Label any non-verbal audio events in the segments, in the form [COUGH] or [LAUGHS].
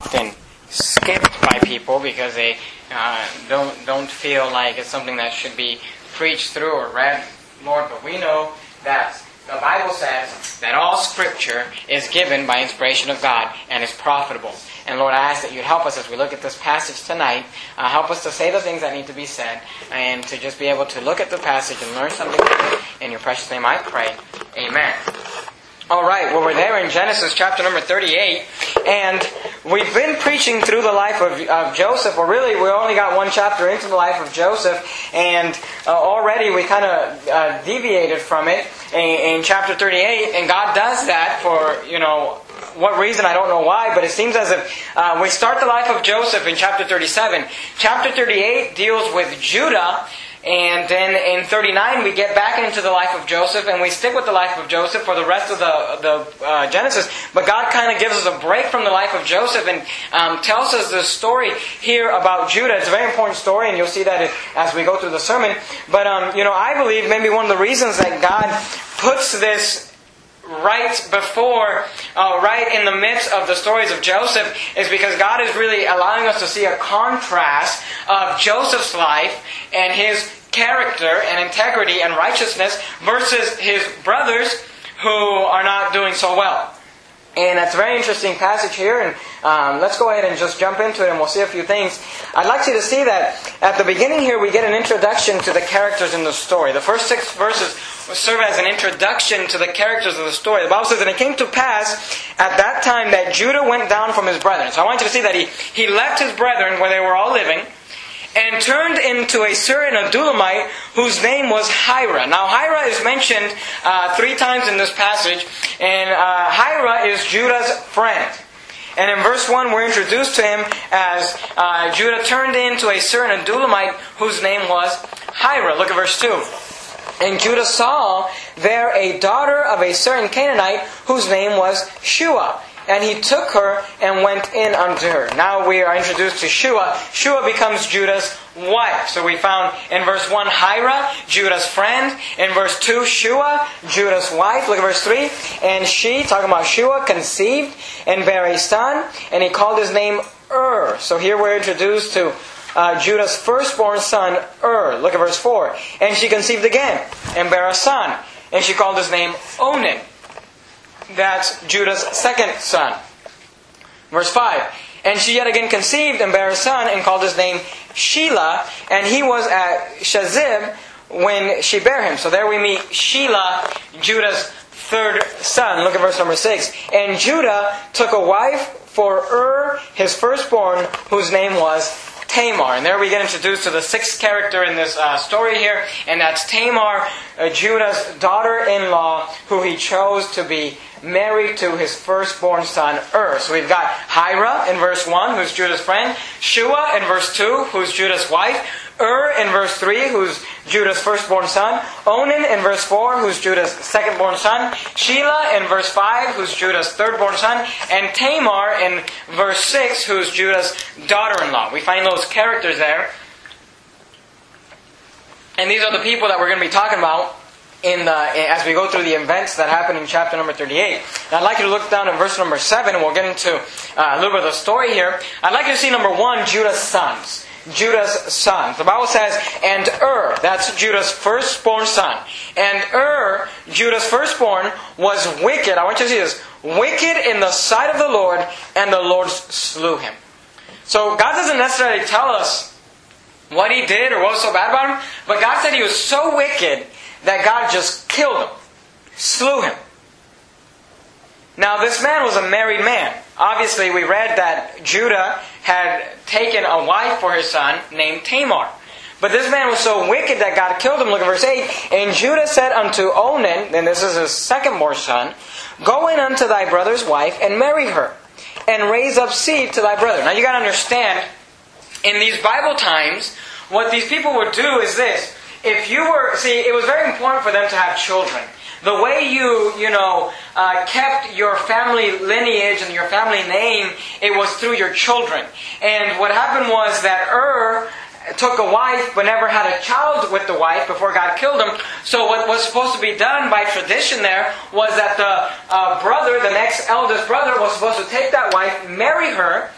often skipped by people because they uh, don't don't feel like it's something that should be preached through or read, Lord. But we know that the Bible says that all Scripture is given by inspiration of God and is profitable. And Lord, I ask that you'd help us as we look at this passage tonight. Uh, help us to say the things that need to be said and to just be able to look at the passage and learn something. In your precious name I pray. Amen. All right, well, we're there in Genesis chapter number 38, and we've been preaching through the life of, of Joseph. Well, really, we only got one chapter into the life of Joseph, and uh, already we kind of uh, deviated from it in, in chapter 38, and God does that for, you know, what reason, I don't know why, but it seems as if uh, we start the life of Joseph in chapter 37. Chapter 38 deals with Judah, and then in 39 we get back into the life of Joseph, and we stick with the life of Joseph for the rest of the, the uh, Genesis. But God kind of gives us a break from the life of Joseph and um, tells us the story here about Judah. It's a very important story, and you'll see that as we go through the sermon. But, um, you know, I believe maybe one of the reasons that God puts this right before, uh, right in the midst of the stories of Joseph, is because God is really allowing us to see a contrast of Joseph's life and his character and integrity and righteousness versus his brothers who are not doing so well. And it's a very interesting passage here, and um, let's go ahead and just jump into it and we'll see a few things. I'd like you to see that at the beginning here we get an introduction to the characters in the story. The first six verses serve as an introduction to the characters of the story. The Bible says, And it came to pass at that time that Judah went down from his brethren. So I want you to see that he, he left his brethren where they were all living and turned into a Syrian Adullamite whose name was Hira. Now, Hira is mentioned uh, three times in this passage, and uh, Hira is Judah's friend. And in verse 1, we're introduced to him as uh, Judah turned into a Syrian Adullamite whose name was Hira. Look at verse 2. And Judah saw there a daughter of a certain Canaanite whose name was Shua and he took her and went in unto her. Now we are introduced to Shua. Shua becomes Judah's wife. So we found in verse 1 Hira, Judah's friend. In verse 2, Shua, Judah's wife. Look at verse 3. And she, talking about Shua, conceived and bare a son, and he called his name Ur. So here we're introduced to uh, Judah's firstborn son, Ur. Look at verse 4. And she conceived again and bare a son, and she called his name Onan. That's Judah's second son. Verse 5. And she yet again conceived and bare a son and called his name Shelah, and he was at Shazib when she bare him. So there we meet Shelah, Judah's third son. Look at verse number 6. And Judah took a wife for Ur, his firstborn, whose name was Tamar. And there we get introduced to the sixth character in this uh, story here, and that's Tamar, uh, Judah's daughter in law, who he chose to be married to his firstborn son Ur. So we've got Hira in verse 1, who's Judah's friend, Shua in verse 2, who's Judah's wife, Ur in verse 3, who's Judah's firstborn son, Onan in verse 4, who's Judah's secondborn son, Shelah in verse 5, who's Judah's thirdborn son, and Tamar in verse 6, who's Judah's daughter in law. We find those characters there. And these are the people that we're going to be talking about in the, as we go through the events that happen in chapter number 38. And I'd like you to look down at verse number 7, and we'll get into uh, a little bit of the story here. I'd like you to see number 1, Judah's sons. Judah's son. The Bible says, and Ur, that's Judah's firstborn son. And Ur, Judah's firstborn, was wicked. I want you to see this. Wicked in the sight of the Lord, and the Lord slew him. So God doesn't necessarily tell us what he did or what was so bad about him, but God said he was so wicked that God just killed him, slew him. Now, this man was a married man. Obviously, we read that Judah had taken a wife for his son named Tamar. But this man was so wicked that God killed him. Look at verse 8. And Judah said unto Onan, and this is his second born son, Go in unto thy brother's wife and marry her, and raise up seed to thy brother. Now you got to understand, in these Bible times, what these people would do is this if you were, see, it was very important for them to have children. The way you, you know, uh, kept your family lineage and your family name, it was through your children. And what happened was that Ur took a wife but never had a child with the wife before God killed him. So what was supposed to be done by tradition there was that the uh, brother, the next eldest brother, was supposed to take that wife, marry her,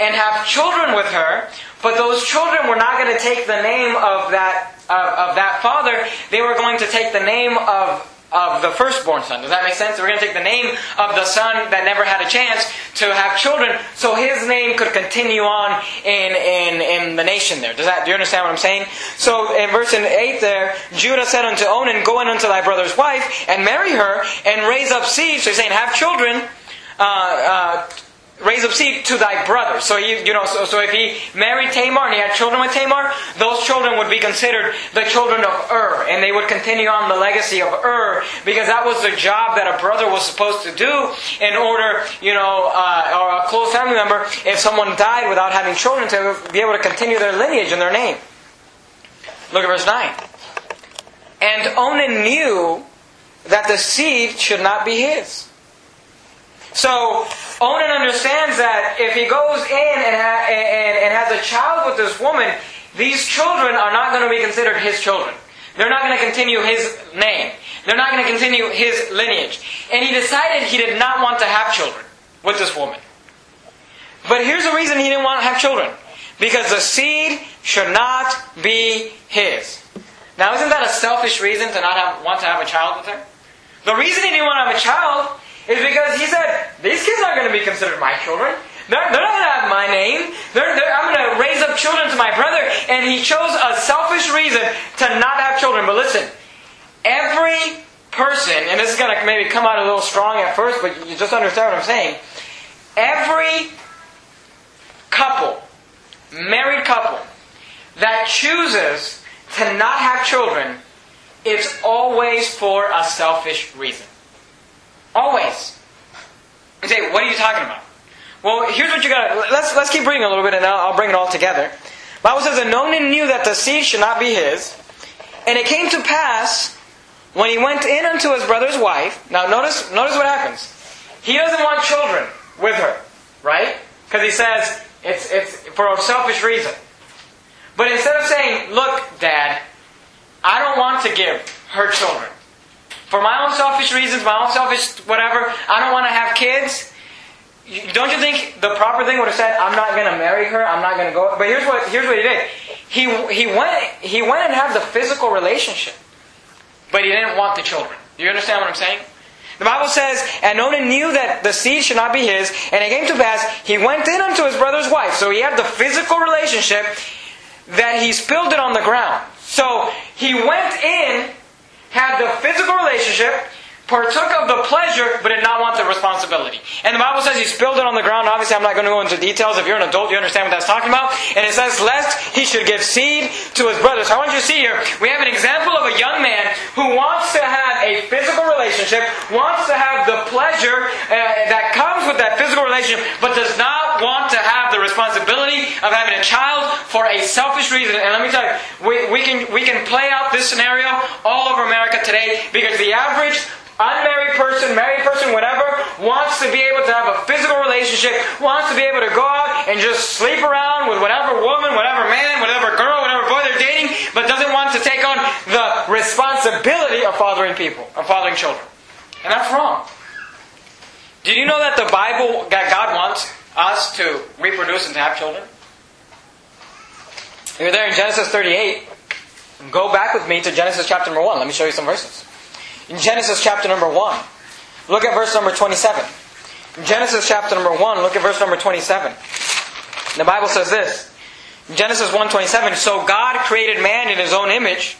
and have children with her. But those children were not going to take the name of that of, of that father. They were going to take the name of of the firstborn son. Does that make sense? We're going to take the name of the son that never had a chance to have children, so his name could continue on in, in, in the nation there. Does that, do you understand what I'm saying? So in verse 8 there, Judah said unto Onan, Go in unto thy brother's wife, and marry her, and raise up seed. So he's saying, have children, uh, uh, raise up seed to thy brother. So he, you know, so, so if he married Tamar and he had children with Tamar, those children would be considered the children of Ur, and they would continue on the legacy of Ur because that was the job that a brother was supposed to do in order, you know, uh, or a close family member, if someone died without having children, to be able to continue their lineage and their name. Look at verse nine. And Onan knew that the seed should not be his. So Onan understands that if he goes in and, ha- and, and has a child with this woman, these children are not going to be considered his children. They're not going to continue his name. They're not going to continue his lineage. And he decided he did not want to have children with this woman. But here's the reason he didn't want to have children. Because the seed should not be his. Now, isn't that a selfish reason to not have, want to have a child with her? The reason he didn't want to have a child is because he said, these kids aren't going to be considered my children. They're, they're not going to have my name. They're, they're, I'm going to raise up children to my brother. And he chose a selfish reason to not have children. But listen, every person, and this is going to maybe come out a little strong at first, but you just understand what I'm saying. Every couple, married couple, that chooses to not have children, it's always for a selfish reason. Always. You say, what are you talking about? Well, here's what you got. Let's let's keep reading a little bit, and I'll, I'll bring it all together. Bible says that Onan knew that the seed should not be his, and it came to pass when he went in unto his brother's wife. Now, notice notice what happens. He doesn't want children with her, right? Because he says it's it's for a selfish reason. But instead of saying, "Look, Dad, I don't want to give her children," for my own selfish reasons, my own selfish whatever, I don't want to have kids. Don't you think the proper thing would have said, "I'm not going to marry her. I'm not going to go." But here's what here's what he did. He he went he went and had the physical relationship, but he didn't want the children. Do you understand what I'm saying? The Bible says, and Onan knew that the seed should not be his, and it came to pass he went in unto his brother's wife. So he had the physical relationship that he spilled it on the ground. So he went in had the physical relationship, partook of the pleasure, but did not want the responsibility. And the Bible says he spilled it on the ground. Obviously, I'm not going to go into details. If you're an adult, you understand what that's talking about. And it says, lest he should give seed to his brothers. So I want you to see here, we have an example of a young man who wants to have a physical relationship, wants to have the pleasure uh, that comes with that physical relationship, but does not want to have the responsibility of having a child for a selfish reason. And let me tell you, we, we, can, we can play out this scenario all over America today because the average unmarried person, married person, whatever, wants to be able to have a physical relationship, wants to be able to go out and just sleep around with whatever woman, whatever man, whatever girl, whatever boy they're dating, but doesn't want to take on the responsibility of fathering people, of fathering children. And that's wrong. Did you know that the Bible, that God wants us to reproduce and to have children? You're there in Genesis 38. Go back with me to Genesis chapter number 1. Let me show you some verses. In Genesis chapter number 1, look at verse number 27. In Genesis chapter number 1, look at verse number 27. The Bible says this. In Genesis 1.27, So God created man in his own image.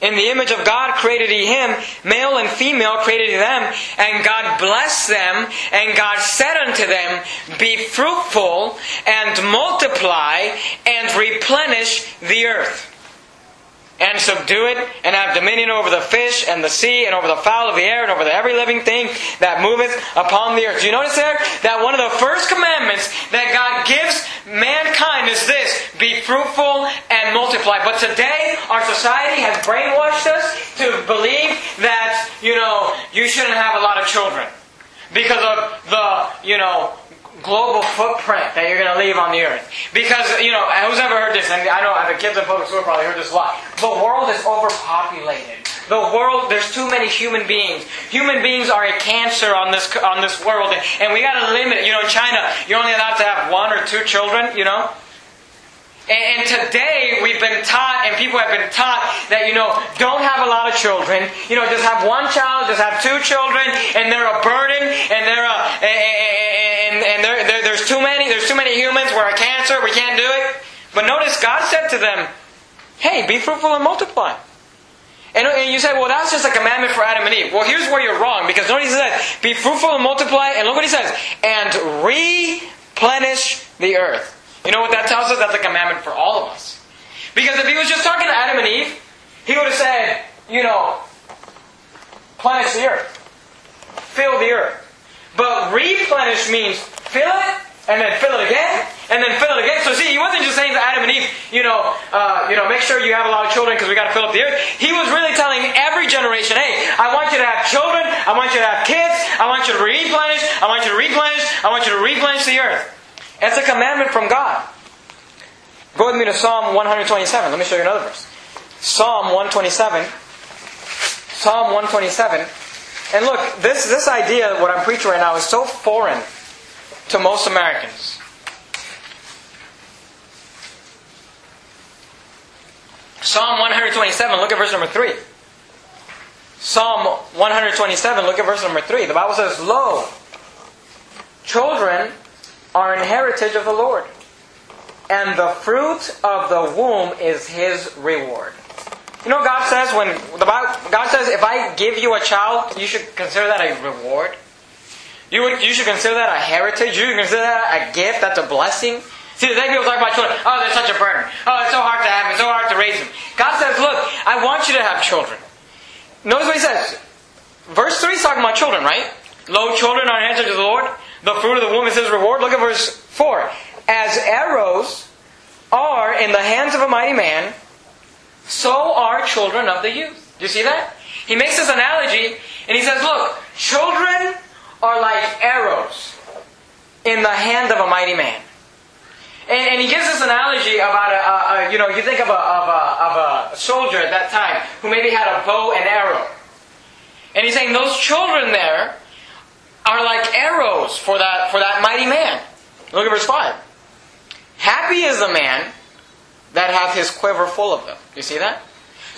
In the image of God created he him, male and female created he them, and God blessed them, and God said unto them, Be fruitful, and multiply, and replenish the earth and subdue it, and have dominion over the fish and the sea, and over the fowl of the air, and over the every living thing that moveth upon the earth. Do you notice there that one of the first commandments that God gives mankind is this be fruitful and multiply. But today, our society has brainwashed us to believe that, you know, you shouldn't have a lot of children because of the, you know, global footprint that you're going to leave on the earth. Because, you know, who's ever heard this? And I know the kids in public school probably heard this a lot. The world is overpopulated. The world, there's too many human beings. Human beings are a cancer on this on this world, and we got to limit. You know, in China, you're only allowed to have one or two children. You know, and today we've been taught, and people have been taught that, you know, don't have a lot of children. You know, just have one child, just have two children, and they're a burden, and they're a, they're, they're, there's too many, there's too many humans, we're a cancer, we can't do it. But notice God said to them, hey, be fruitful and multiply. And, and you say, well, that's just a commandment for Adam and Eve. Well, here's where you're wrong, because notice he says, be fruitful and multiply, and look what he says, and replenish the earth. You know what that tells us? That's a commandment for all of us. Because if he was just talking to Adam and Eve, he would have said, you know, plenish the earth, fill the earth. But replenish means fill it, and then fill it again, and then fill it again. So see, he wasn't just saying to Adam and Eve, you know, uh, you know, make sure you have a lot of children because we got to fill up the earth. He was really telling every generation, hey, I want you to have children, I want you to have kids, I want you to replenish, I want you to replenish, I want you to replenish the earth. It's a commandment from God. Go with me to Psalm 127. Let me show you another verse. Psalm 127. Psalm 127. And look, this, this idea, what I'm preaching right now, is so foreign to most Americans. Psalm 127, look at verse number 3. Psalm 127, look at verse number 3. The Bible says, Lo, children are an heritage of the Lord, and the fruit of the womb is His reward. You know, God says when the Bible, God says, if I give you a child, you should consider that a reward. You would, you should consider that a heritage. You should consider that a gift. That's a blessing. See, today people talk about children. Oh, they're such a burden. Oh, it's so hard to have them. It's so hard to raise them. God says, look, I want you to have children. Notice what He says. Verse three is talking about children, right? Lo, children are an heritage of the Lord. The fruit of the womb is his reward. Look at verse 4. As arrows are in the hands of a mighty man, so are children of the youth. Do you see that? He makes this analogy and he says, Look, children are like arrows in the hand of a mighty man. And, and he gives this analogy about a, a, a, you know, you think of a, of, a, of a soldier at that time who maybe had a bow and arrow. And he's saying those children there are like arrows for that, for that mighty man. Look at verse 5. Happy is the man that hath his quiver full of them. You see that?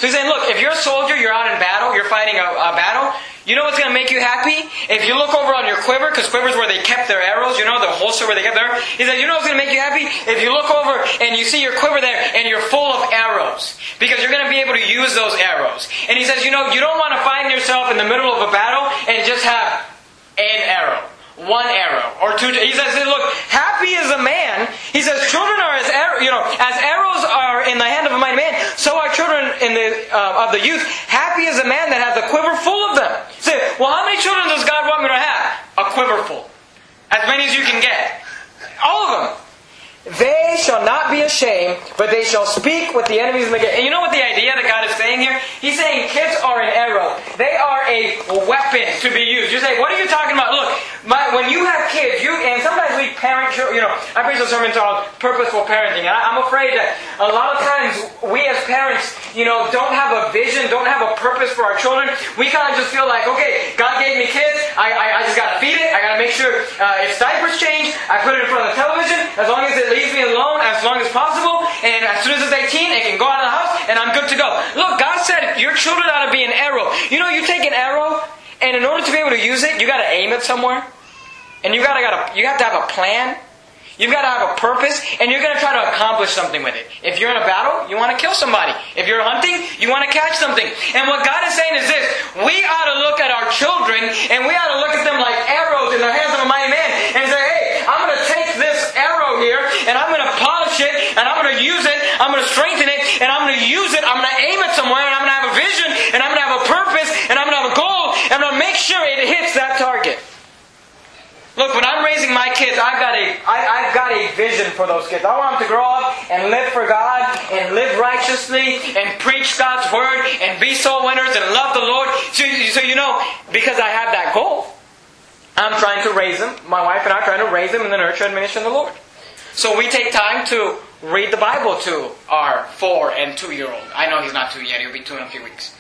So he's saying, look, if you're a soldier, you're out in battle, you're fighting a, a battle, you know what's going to make you happy? If you look over on your quiver, because quiver's where they kept their arrows, you know, the holster where they kept their arrows. He said, you know what's going to make you happy? If you look over and you see your quiver there and you're full of arrows. Because you're going to be able to use those arrows. And he says, you know, you don't want to find yourself in the middle of a battle and just have an arrow. One arrow or two. He says, "Look, happy is a man." He says, "Children are as arrow, you know, as arrows in the hand of a mighty man, so are children in the uh, of the youth. Happy is a man that has a quiver full of them." Say, well, how many children does God want me to have? A quiver full, as many as you can get. All of them. They shall not be ashamed, but they shall speak with the enemies of the gate. And you know what the idea that God is saying here? He's saying kids are an arrow. They are a weapon to be used. You say, what are you talking about? Look, my, when you have kids, you and sometimes we parent, you know, I preach a sermon called purposeful parenting, and I, I'm afraid that a lot of times we as parents, you know, don't have a vision, don't have a purpose for our children. We kind of just feel like, okay, God gave me kids, I, I, I just got to feed it, I got to make sure uh, if diapers change, I put it in front of the television, as long as it leaves me alone as long as possible, and as soon as it's 18, it can go out of the house, and I'm good to go. Look, God said your children ought to be an arrow. You know, you take an arrow, and in order to be able to use it, you got to aim it somewhere, and you got to got you have to have a plan. You've got to have a purpose, and you're going to try to accomplish something with it. If you're in a battle, you want to kill somebody. If you're hunting, you want to catch something. And what God is saying is this we ought to look at our children, and we ought to look at them like arrows in the hands of a mighty man, and say, hey, I'm going to take this arrow here, and I'm going to polish it, and I'm going to use it, I'm going to strengthen it, and I'm going to use it, I'm going to aim it somewhere, and I'm going to have a vision, and I'm going to have a purpose, and I'm going to have a goal, and I'm going to make sure it hits that target. Look, when I'm raising my kids, I've got a, I, I've got a vision for those kids. I want them to grow up and live for God and live righteously and preach God's word and be soul winners and love the Lord. So, so you know, because I have that goal. I'm trying to raise them. My wife and I are trying to raise them in the nurture and ministry of the Lord. So we take time to read the Bible to our four and two year old. I know he's not two yet, he'll be two in a few weeks.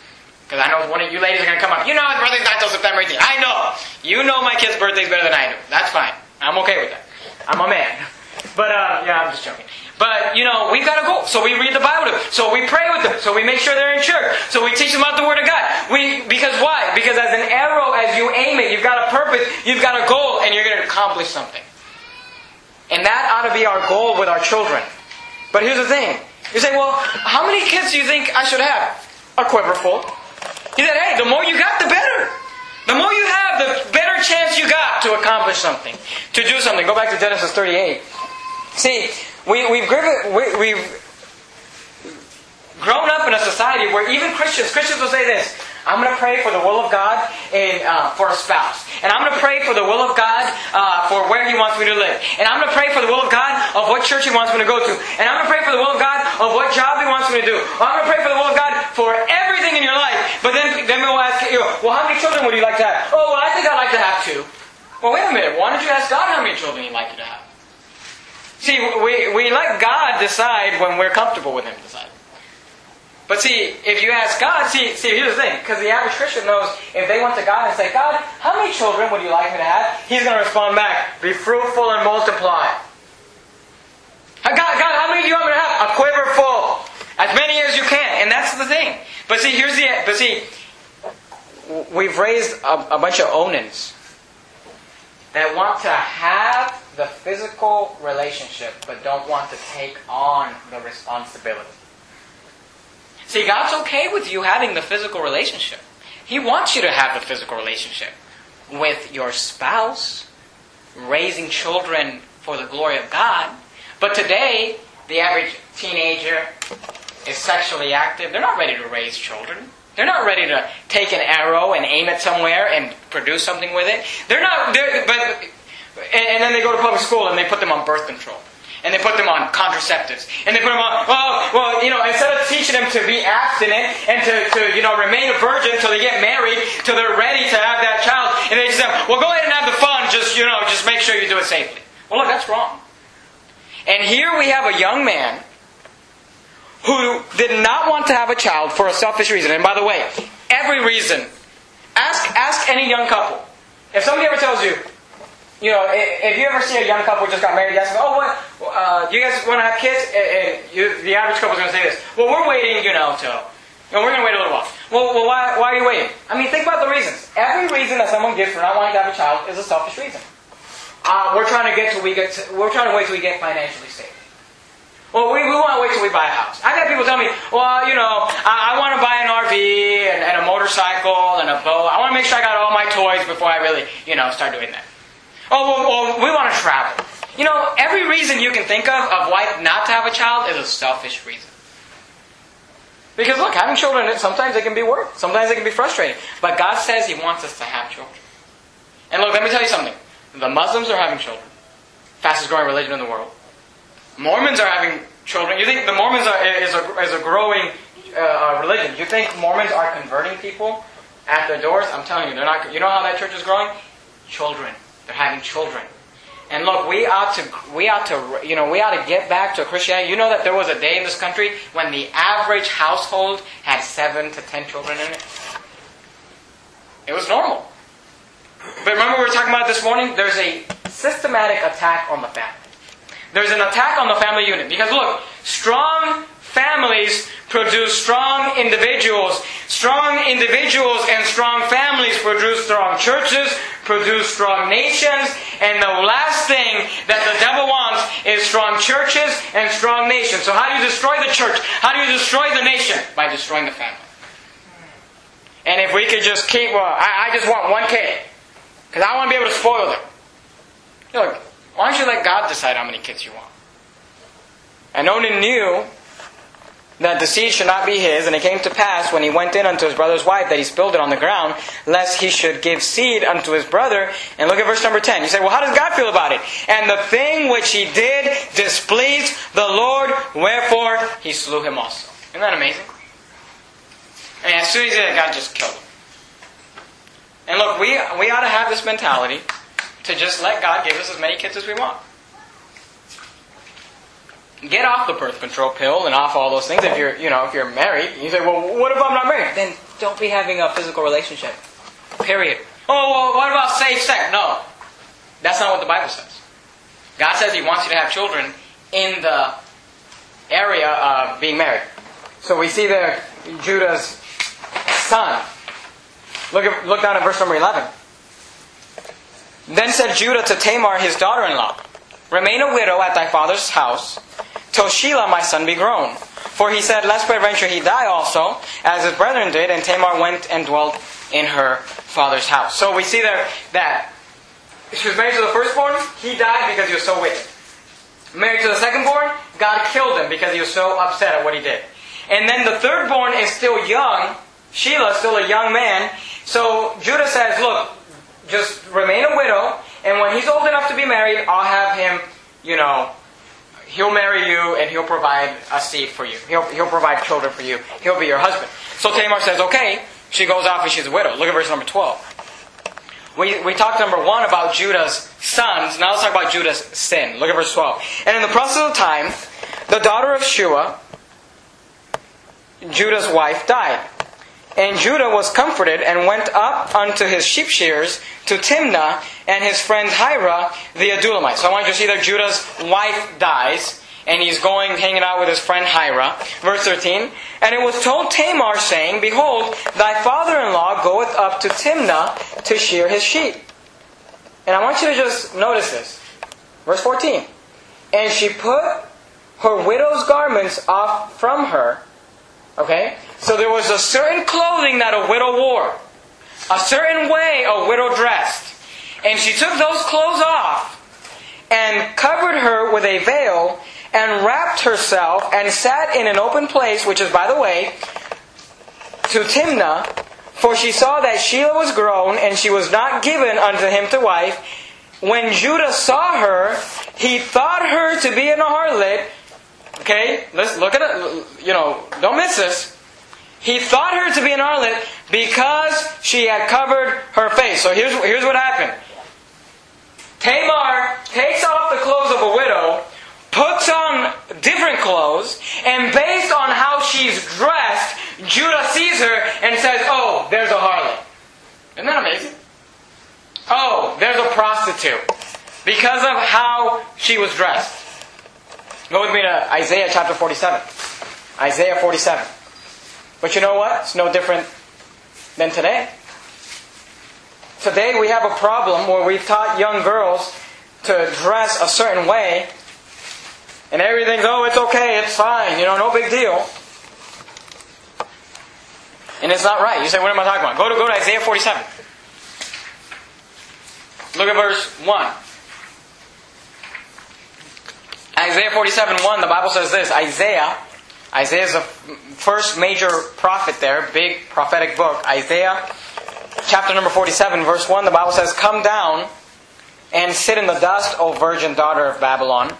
Because I know one of you ladies are going to come up. You know his birthday's not until September 18th. I know. You know my kid's birthday's better than I do. That's fine. I'm okay with that. I'm a man. [LAUGHS] But, uh, yeah, I'm just joking. But, you know, we've got to go. So we read the Bible to them. So we pray with them. So we make sure they're in church. So we teach them about the Word of God. We, because why? Because as an arrow, as you aim it, you've got a purpose, you've got a goal, and you're going to accomplish something. And that ought to be our goal with our children. But here's the thing. You say, well, how many kids do you think I should have? A quiver full. He said, hey, the more you got, the better. The more you have, the better chance you got to accomplish something, to do something. Go back to Genesis 38. See, we, we've, we, we've grown up in a society where even Christians, Christians will say this, I'm going to pray for the will of God and uh, for a spouse. And I'm going to pray for the will of God uh, for where He wants me to live. And I'm going to pray for the will of God of what church He wants me to go to. And I'm going to pray for the will of God of what job He wants me to do. Or I'm going to pray for the will of God for everything in your life. But then, then we'll ask you, well, how many children would you like to have? Oh, well, I think I'd like to have two. Well, wait a minute. Why don't you ask God how many children He'd like you to have? See, we, we let God decide when we're comfortable with Him decide. But see, if you ask God, see, see, here's the thing, because the average Christian knows if they went to God and say, God, how many children would you like me to have? He's going to respond back, be fruitful and multiply. God, God, how many do you want me to have? A quiver full. As many as you can. And that's the thing. But see, here's the, but see, we've raised a, a bunch of Onans that want to have the physical relationship, but don't want to take on the responsibility. See, God's okay with you having the physical relationship. He wants you to have the physical relationship with your spouse, raising children for the glory of God. But today, the average teenager is sexually active. They're not ready to raise children. They're not ready to take an arrow and aim it somewhere and produce something with it. They're not. They're, but and, and then they go to public school and they put them on birth control and they put them on contraceptives. And they put them on, well, well, you know, instead of teaching them to be abstinent and to, to you know, remain a virgin till they get married, till they're ready to have that child, and they just say, well, go ahead and have the fun, just, you know, just make sure you do it safely. Well, look, that's wrong. And here we have a young man who did not want to have a child for a selfish reason. And by the way, every reason. Ask, ask any young couple. If somebody ever tells you, you know, if you ever see a young couple just got married, you ask them, oh, what, uh, you guys want to have kids? And you, the average couple is going to say this. Well, we're waiting, you know, till, you know, we're going to wait a little while. Well, well why, why are you waiting? I mean, think about the reasons. Every reason that someone gives for not wanting to have a child is a selfish reason. Uh, we're trying to get till we get, to, we're trying to wait till we get financially stable. Well, we, we want to wait till we buy a house. I've had people tell me, well, you know, I, I want to buy an RV and, and a motorcycle and a boat. I want to make sure I got all my toys before I really, you know, start doing that. Oh, well, well, we want to travel. You know, every reason you can think of of why not to have a child is a selfish reason. Because look, having children, sometimes it can be work. Sometimes it can be frustrating. But God says He wants us to have children. And look, let me tell you something. The Muslims are having children. Fastest growing religion in the world. Mormons are having children. You think the Mormons are, is, a, is a growing uh, religion. You think Mormons are converting people at their doors? I'm telling you, they're not. You know how that church is growing? Children. They're having children. And look, we ought to, we ought to, you know, we ought to get back to Christianity. You know that there was a day in this country when the average household had seven to ten children in it. It was normal. But remember we were talking about this morning? There's a systematic attack on the family. There's an attack on the family unit. Because look, strong families produce strong individuals. Strong individuals and strong families produce strong churches, produce strong nations, and the last thing that the devil wants is strong churches and strong nations. So how do you destroy the church? How do you destroy the nation? By destroying the family. And if we could just keep, well, I, I just want one kid. Because I want to be able to spoil them. Look, why don't you let God decide how many kids you want? And Onan knew that the seed should not be his, and it came to pass when he went in unto his brother's wife that he spilled it on the ground, lest he should give seed unto his brother. And look at verse number 10. You say, well, how does God feel about it? And the thing which he did displeased the Lord, wherefore he slew him also. Isn't that amazing? And as soon as he did it, God just killed him. And look, we, we ought to have this mentality to just let God give us as many kids as we want. Get off the birth control pill and off all those things. If you're, you know, if you're married, you say, well, what if I'm not married? Then don't be having a physical relationship. Period. Oh, well, what about safe sex? No, that's not what the Bible says. God says He wants you to have children in the area of being married. So we see there Judah's son. Look, at, look down at verse number 11. Then said Judah to Tamar, his daughter in law, Remain a widow at thy father's house till Shelah my son be grown. For he said, Lest peradventure he die also, as his brethren did, and Tamar went and dwelt in her father's house. So we see there that she was married to the firstborn, he died because he was so wicked. Married to the secondborn, God killed him because he was so upset at what he did. And then the thirdborn is still young, Shelah, still a young man. So Judah says, Look, just remain a widow, and when he's old enough to be married, I'll have him, you know, he'll marry you and he'll provide a seed for you. He'll, he'll provide children for you. He'll be your husband. So Tamar says, okay. She goes off and she's a widow. Look at verse number 12. We, we talked number one about Judah's sons. Now let's talk about Judah's sin. Look at verse 12. And in the process of time, the daughter of Shua, Judah's wife, died. And Judah was comforted and went up unto his sheep shears to Timnah and his friend Hira the Adullamite. So I want you to see that Judah's wife dies and he's going hanging out with his friend Hira. Verse 13. And it was told Tamar, saying, Behold, thy father in law goeth up to Timnah to shear his sheep. And I want you to just notice this. Verse 14. And she put her widow's garments off from her. Okay? So there was a certain clothing that a widow wore, a certain way a widow dressed. And she took those clothes off and covered her with a veil and wrapped herself and sat in an open place, which is, by the way, to Timnah, for she saw that Shelah was grown and she was not given unto him to wife. When Judah saw her, he thought her to be an harlot. Okay, let's look at it. You know, don't miss this. He thought her to be an harlot because she had covered her face. So here's, here's what happened. Tamar takes off the clothes of a widow, puts on different clothes, and based on how she's dressed, Judah sees her and says, Oh, there's a harlot. Isn't that amazing? Oh, there's a prostitute. Because of how she was dressed. Go with me to Isaiah chapter 47. Isaiah 47. But you know what? It's no different than today. Today we have a problem where we've taught young girls to dress a certain way, and everything's, oh, it's okay, it's fine, you know, no big deal. And it's not right. You say, what am I talking about? Go to, go to Isaiah 47. Look at verse 1. Isaiah 47 1, the Bible says this Isaiah, Isaiah is the first major prophet there, big prophetic book. Isaiah chapter number 47, verse 1, the Bible says, Come down and sit in the dust, O virgin daughter of Babylon.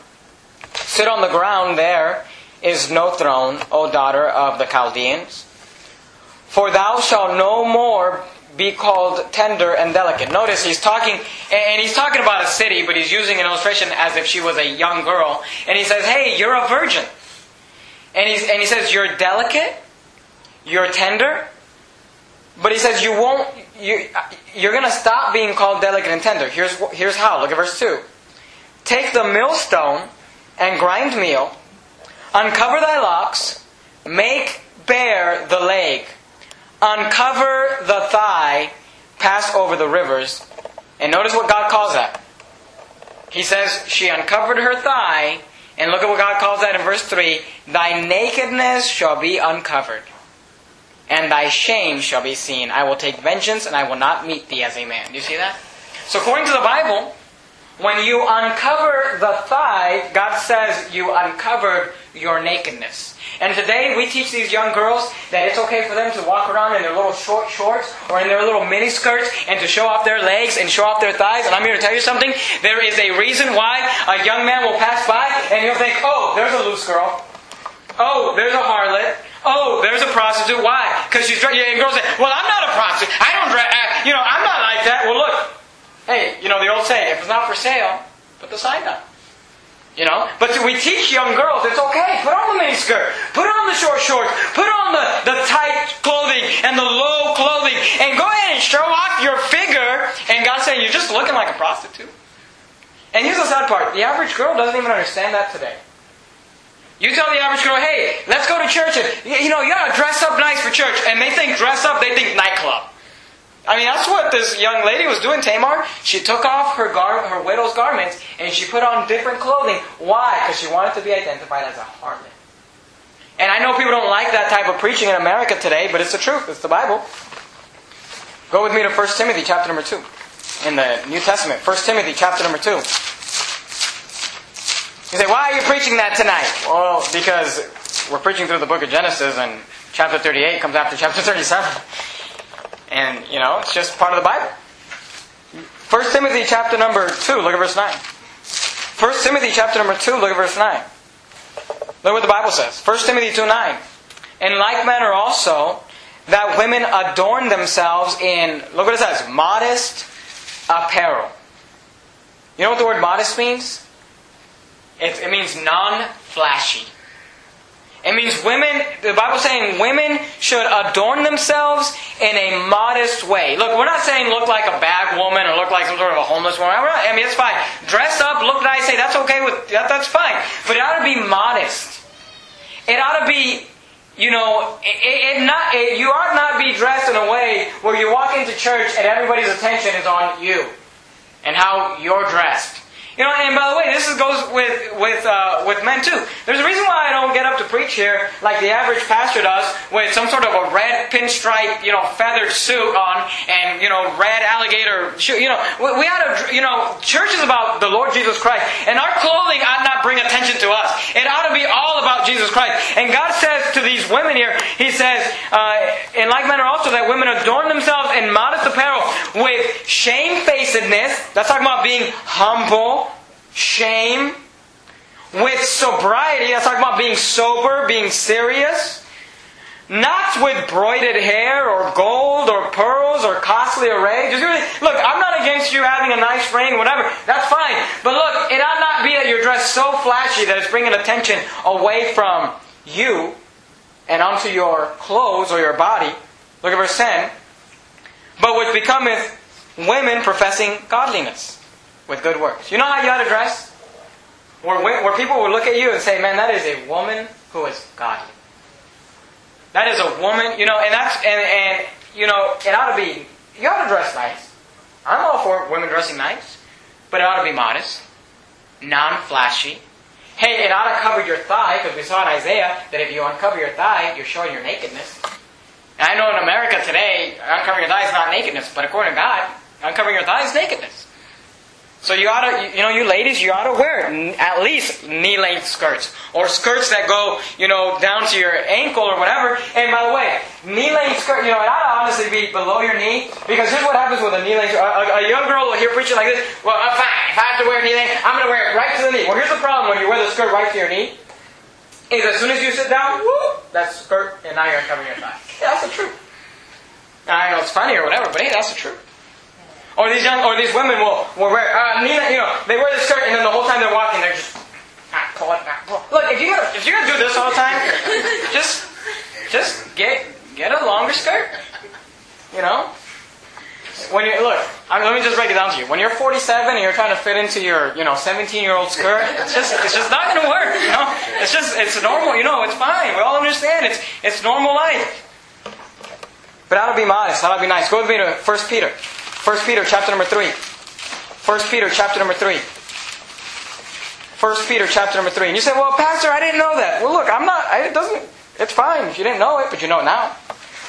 Sit on the ground, there is no throne, O daughter of the Chaldeans. For thou shalt no more be called tender and delicate. Notice he's talking, and he's talking about a city, but he's using an illustration as if she was a young girl. And he says, Hey, you're a virgin. And, he's, and he says, You're delicate, you're tender, but he says, You won't, you, you're going to stop being called delicate and tender. Here's, here's how. Look at verse 2. Take the millstone and grind meal, uncover thy locks, make bare the leg uncover the thigh, pass over the rivers. And notice what God calls that. He says, She uncovered her thigh, and look at what God calls that in verse 3 Thy nakedness shall be uncovered, and thy shame shall be seen. I will take vengeance, and I will not meet thee as a man. Do you see that? So, according to the Bible, when you uncover the thigh, God says you uncovered your nakedness. And today we teach these young girls that it's okay for them to walk around in their little short shorts or in their little mini skirts and to show off their legs and show off their thighs. And I'm here to tell you something. There is a reason why a young man will pass by and he'll think, oh, there's a loose girl. Oh, there's a harlot. Oh, there's a prostitute. Why? Because she's and girls say, well, I'm not a prostitute. I don't dress. Uh, you know, I'm not like that. Well, look. Hey, you know the old saying, if it's not for sale, put the sign up. You know? But we teach young girls it's okay. Put on the miniskirt. Put on the short shorts. Put on the, the tight clothing and the low clothing. And go ahead and show off your figure. And God's saying, you're just looking like a prostitute. And here's the sad part. The average girl doesn't even understand that today. You tell the average girl, hey, let's go to church. And, you know, you gotta dress up nice for church. And they think dress up, they think nightclub. I mean, that's what this young lady was doing, Tamar. She took off her gar- her widow's garments and she put on different clothing. Why? Because she wanted to be identified as a harlot. And I know people don't like that type of preaching in America today, but it's the truth. It's the Bible. Go with me to 1 Timothy chapter number 2 in the New Testament. 1 Timothy chapter number 2. You say, why are you preaching that tonight? Well, because we're preaching through the book of Genesis and chapter 38 comes after chapter 37. And, you know, it's just part of the Bible. 1 Timothy chapter number 2, look at verse 9. 1 Timothy chapter number 2, look at verse 9. Look what the Bible says. 1 Timothy 2 9. In like manner also, that women adorn themselves in, look what it says, modest apparel. You know what the word modest means? It, it means non flashy. It means women, the Bible's saying women should adorn themselves in a modest way. Look, we're not saying look like a bad woman or look like some sort of a homeless woman. Not, I mean, it's fine. Dress up, look nice, say that's okay with, that, that's fine. But it ought to be modest. It ought to be, you know, it, it not, it, you ought not be dressed in a way where you walk into church and everybody's attention is on you and how you're dressed. You know, and by the way, this is, goes with with uh, with men too. There's a reason why I don't get up to preach here like the average pastor does, with some sort of a red pinstripe, you know, feathered suit on, and you know, red alligator shoe. You know, we, we ought to, you know, church is about the Lord Jesus Christ, and our clothing ought not bring attention to us. It ought to be about Jesus Christ. And God says to these women here, He says, uh, in like manner also that women adorn themselves in modest apparel with shamefacedness. That's talking about being humble shame, with sobriety. That's talking about being sober, being serious. Not with broided hair or gold or pearls or costly array. Just really, look, I'm not against you having a nice ring, whatever. That's fine. But look, it ought not be that you're dressed so flashy that it's bringing attention away from you and onto your clothes or your body. Look at verse 10. But which becometh women professing godliness with good works. You know how you ought to dress? Where, where people will look at you and say, man, that is a woman who is godly. That is a woman, you know, and that's, and, and, you know, it ought to be, you ought to dress nice. I'm all for women dressing nice, but it ought to be modest, non-flashy. Hey, it ought to cover your thigh, because we saw in Isaiah that if you uncover your thigh, you're showing your nakedness. And I know in America today, uncovering your thigh is not nakedness, but according to God, uncovering your thigh is nakedness. So you ought to, you know, you ladies, you ought to wear at least knee-length skirts or skirts that go, you know, down to your ankle or whatever. And by the way, knee-length skirt, you know, it ought to honestly be below your knee because here's what happens with a knee-length. A, a, young girl will hear preaching like this. Well, uh, fine, if I have to wear knee-length, I'm going to wear it right to the knee. Well, here's the problem when you wear the skirt right to your knee. Is as soon as you sit down, whoop, that skirt, and now you're covering your thigh. Yeah, that's the truth. I know it's funny or whatever, but hey, that's the truth. Or these young, or these women will, will wear, uh, Nina, you know, they wear the skirt and then the whole time they're walking, they're just, ah, pull it back, pull. Look, if you're gonna, if you're gonna do this all the time, [LAUGHS] just, just get, get a longer skirt. You know? When you look, I mean, let me just break it down to you. When you're 47 and you're trying to fit into your, you know, 17 year old skirt, it's just, it's just not going to work. You know, it's just, it's normal. You know, it's fine. We all understand. It's, it's normal life. But how to be modest? How to be nice? Go with me to 1 Peter. 1 Peter chapter number 3. 1 Peter chapter number 3. 1 Peter chapter number 3. And you say, well, Pastor, I didn't know that. Well, look, I'm not, I, it doesn't, it's fine if you didn't know it, but you know it now.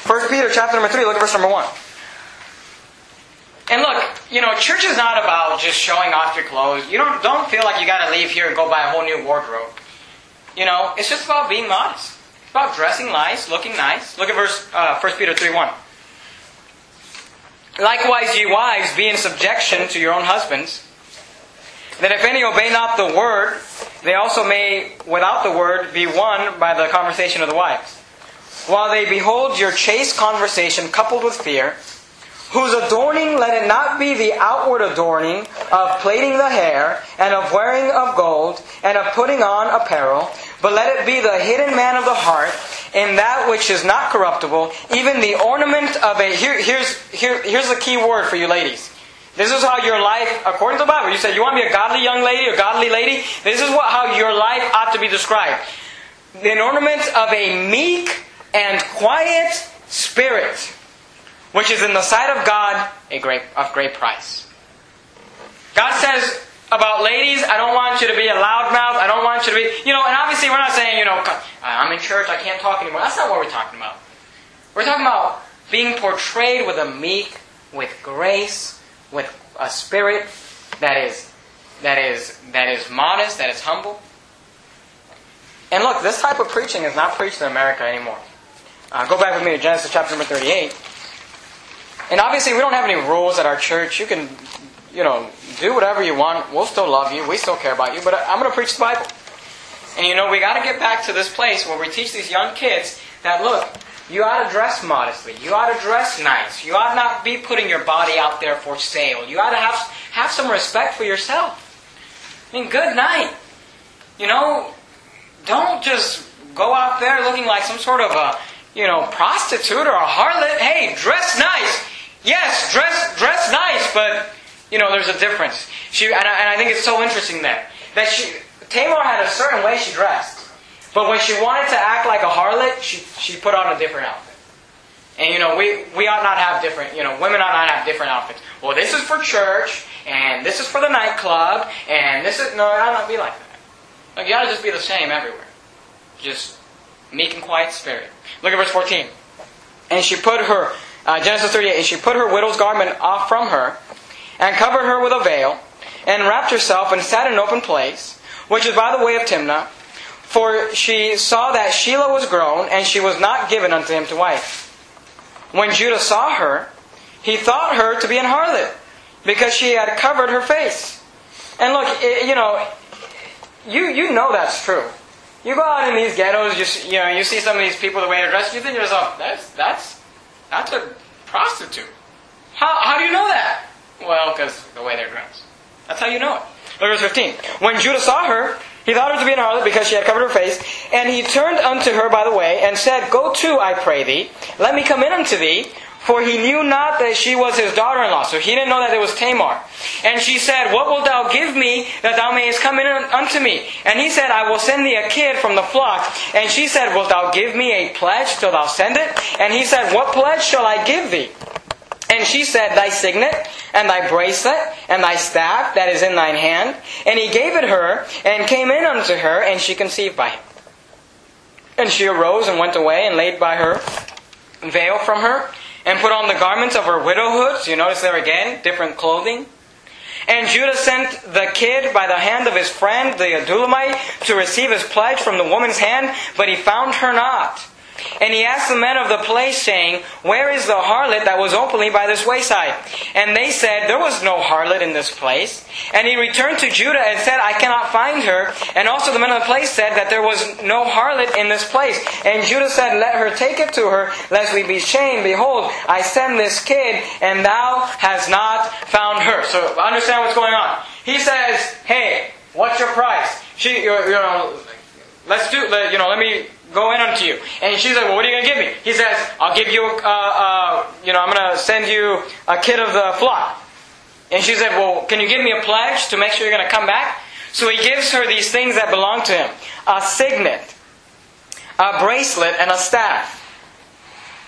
1 Peter chapter number 3, look at verse number 1. And look, you know, church is not about just showing off your clothes. You don't, don't feel like you got to leave here and go buy a whole new wardrobe. You know, it's just about being modest. It's about dressing nice, looking nice. Look at verse uh, 1 Peter 3 1. Likewise, ye wives, be in subjection to your own husbands, that if any obey not the word, they also may, without the word, be won by the conversation of the wives. While they behold your chaste conversation coupled with fear, whose adorning let it not be the outward adorning of plaiting the hair, and of wearing of gold, and of putting on apparel, but let it be the hidden man of the heart, in that which is not corruptible, even the ornament of a. Here, here's, here, here's the key word for you ladies. This is how your life, according to the Bible, you said you want to be a godly young lady, a godly lady. This is what, how your life ought to be described. The ornament of a meek and quiet spirit, which is in the sight of God a great, of great price. God says about ladies, I don't want you to be a loudmouth. I don't want you to be, you know, and obviously we're not saying, you know, I'm in church, I can't talk anymore. That's not what we're talking about. We're talking about being portrayed with a meek, with grace, with a spirit that is that is that is modest, that is humble. And look, this type of preaching is not preached in America anymore. Uh, go back with me to Genesis chapter number 38. And obviously, we don't have any rules at our church. You can, you know, do whatever you want. We'll still love you. We still care about you. But I'm going to preach the Bible. And you know, we got to get back to this place where we teach these young kids that look, you ought to dress modestly. You ought to dress nice. You ought not be putting your body out there for sale. You ought to have, have some respect for yourself. I mean, good night. You know, don't just go out there looking like some sort of a, you know, prostitute or a harlot. Hey, dress nice. Yes, dress dress nice, but you know, there's a difference. She and I, and I think it's so interesting that that she Tamar had a certain way she dressed. But when she wanted to act like a harlot, she, she put on a different outfit. And you know, we, we ought not have different, you know, women ought not have different outfits. Well, this is for church, and this is for the nightclub, and this is, no, I not be like that. Like, you ought to just be the same everywhere. Just meek and quiet spirit. Look at verse 14. And she put her, uh, Genesis 38, and she put her widow's garment off from her, and covered her with a veil, and wrapped herself, and sat in an open place, which is by the way of Timnah, for she saw that Shelah was grown, and she was not given unto him to wife. When Judah saw her, he thought her to be an harlot, because she had covered her face. And look, it, you know, you you know that's true. You go out in these ghettos, you you know, you see some of these people the way they're dressed, you think to yourself, that's that's that's a prostitute. How how do you know that? Well, because the way they're dressed. That's how you know it. Look at verse 15. When Judah saw her, he thought her to be an harlot because she had covered her face. And he turned unto her by the way and said, Go to, I pray thee, let me come in unto thee. For he knew not that she was his daughter in law. So he didn't know that it was Tamar. And she said, What wilt thou give me that thou mayest come in unto me? And he said, I will send thee a kid from the flock. And she said, Wilt thou give me a pledge till thou send it? And he said, What pledge shall I give thee? And she said, Thy signet, and thy bracelet, and thy staff that is in thine hand. And he gave it her, and came in unto her, and she conceived by him. And she arose and went away, and laid by her veil from her, and put on the garments of her widowhood. So you notice there again, different clothing. And Judah sent the kid by the hand of his friend, the Adullamite, to receive his pledge from the woman's hand, but he found her not. And he asked the men of the place, saying, Where is the harlot that was openly by this wayside? And they said, There was no harlot in this place. And he returned to Judah and said, I cannot find her. And also the men of the place said that there was no harlot in this place. And Judah said, Let her take it to her, lest we be shamed. Behold, I send this kid, and thou hast not found her. So understand what's going on. He says, Hey, what's your price? She, you know, let's do, you know, let me go in unto you. And she's like, well, what are you going to give me? He says, I'll give you, uh, uh, you know, I'm going to send you a kid of the flock. And she said, well, can you give me a pledge to make sure you're going to come back? So he gives her these things that belong to him. A signet, a bracelet, and a staff.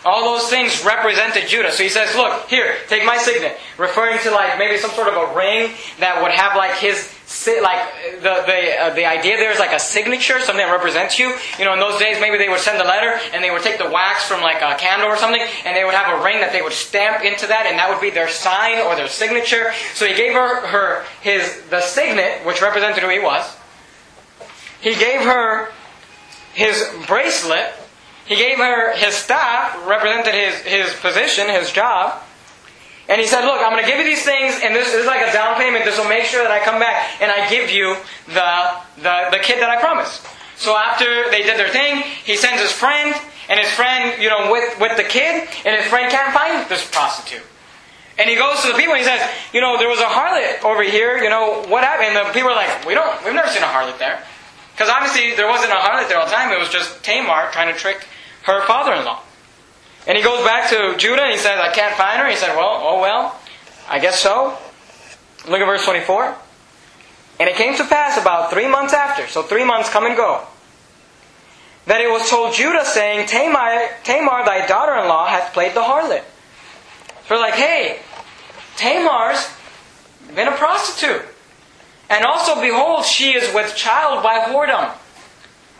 All those things represented Judah. So he says, look, here, take my signet. Referring to like maybe some sort of a ring that would have like his like the the uh, the idea there is like a signature, something that represents you. You know, in those days, maybe they would send a letter and they would take the wax from like a candle or something, and they would have a ring that they would stamp into that, and that would be their sign or their signature. So he gave her her his the signet, which represented who he was. He gave her his bracelet. He gave her his staff, represented his his position, his job. And he said, Look, I'm going to give you these things, and this, is like a down payment. This will make sure that I come back and I give you the, the, the kid that I promised. So after they did their thing, he sends his friend, and his friend, you know, with, with the kid, and his friend can't find this prostitute. And he goes to the people and he says, you know, there was a harlot over here, you know, what happened? And the people are like, we don't, we've never seen a harlot there. Because obviously there wasn't a harlot there all the time, it was just Tamar trying to trick her father-in-law. And he goes back to Judah and he says, I can't find her. He said, well, oh well, I guess so. Look at verse 24. And it came to pass about three months after, so three months come and go, that it was told Judah, saying, Tamar, Tamar thy daughter in law, hath played the harlot. So like, hey, Tamar's been a prostitute. And also, behold, she is with child by whoredom.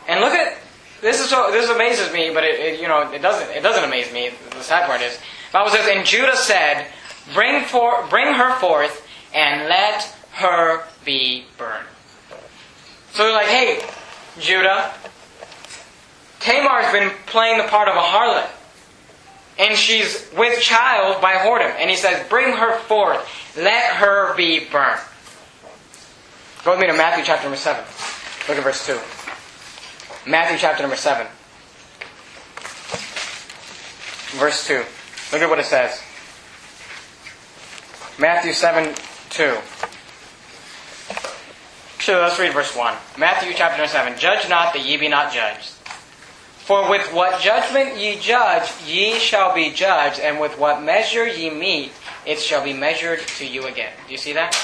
And look at this is so this amazes me, but it, it, you know it doesn't it doesn't amaze me. The sad part is, the Bible says, and Judah said, bring for bring her forth and let her be burned. So they're like, hey, Judah, Tamar's been playing the part of a harlot. And she's with child by whoredom. And he says, bring her forth. Let her be burned. Go with me to Matthew chapter number 7. Look at verse 2. Matthew chapter number 7. Verse 2. Look at what it says. Matthew 7 2. Sure, let's read verse 1. Matthew chapter 7. Judge not that ye be not judged. For with what judgment ye judge, ye shall be judged, and with what measure ye meet, it shall be measured to you again. Do you see that?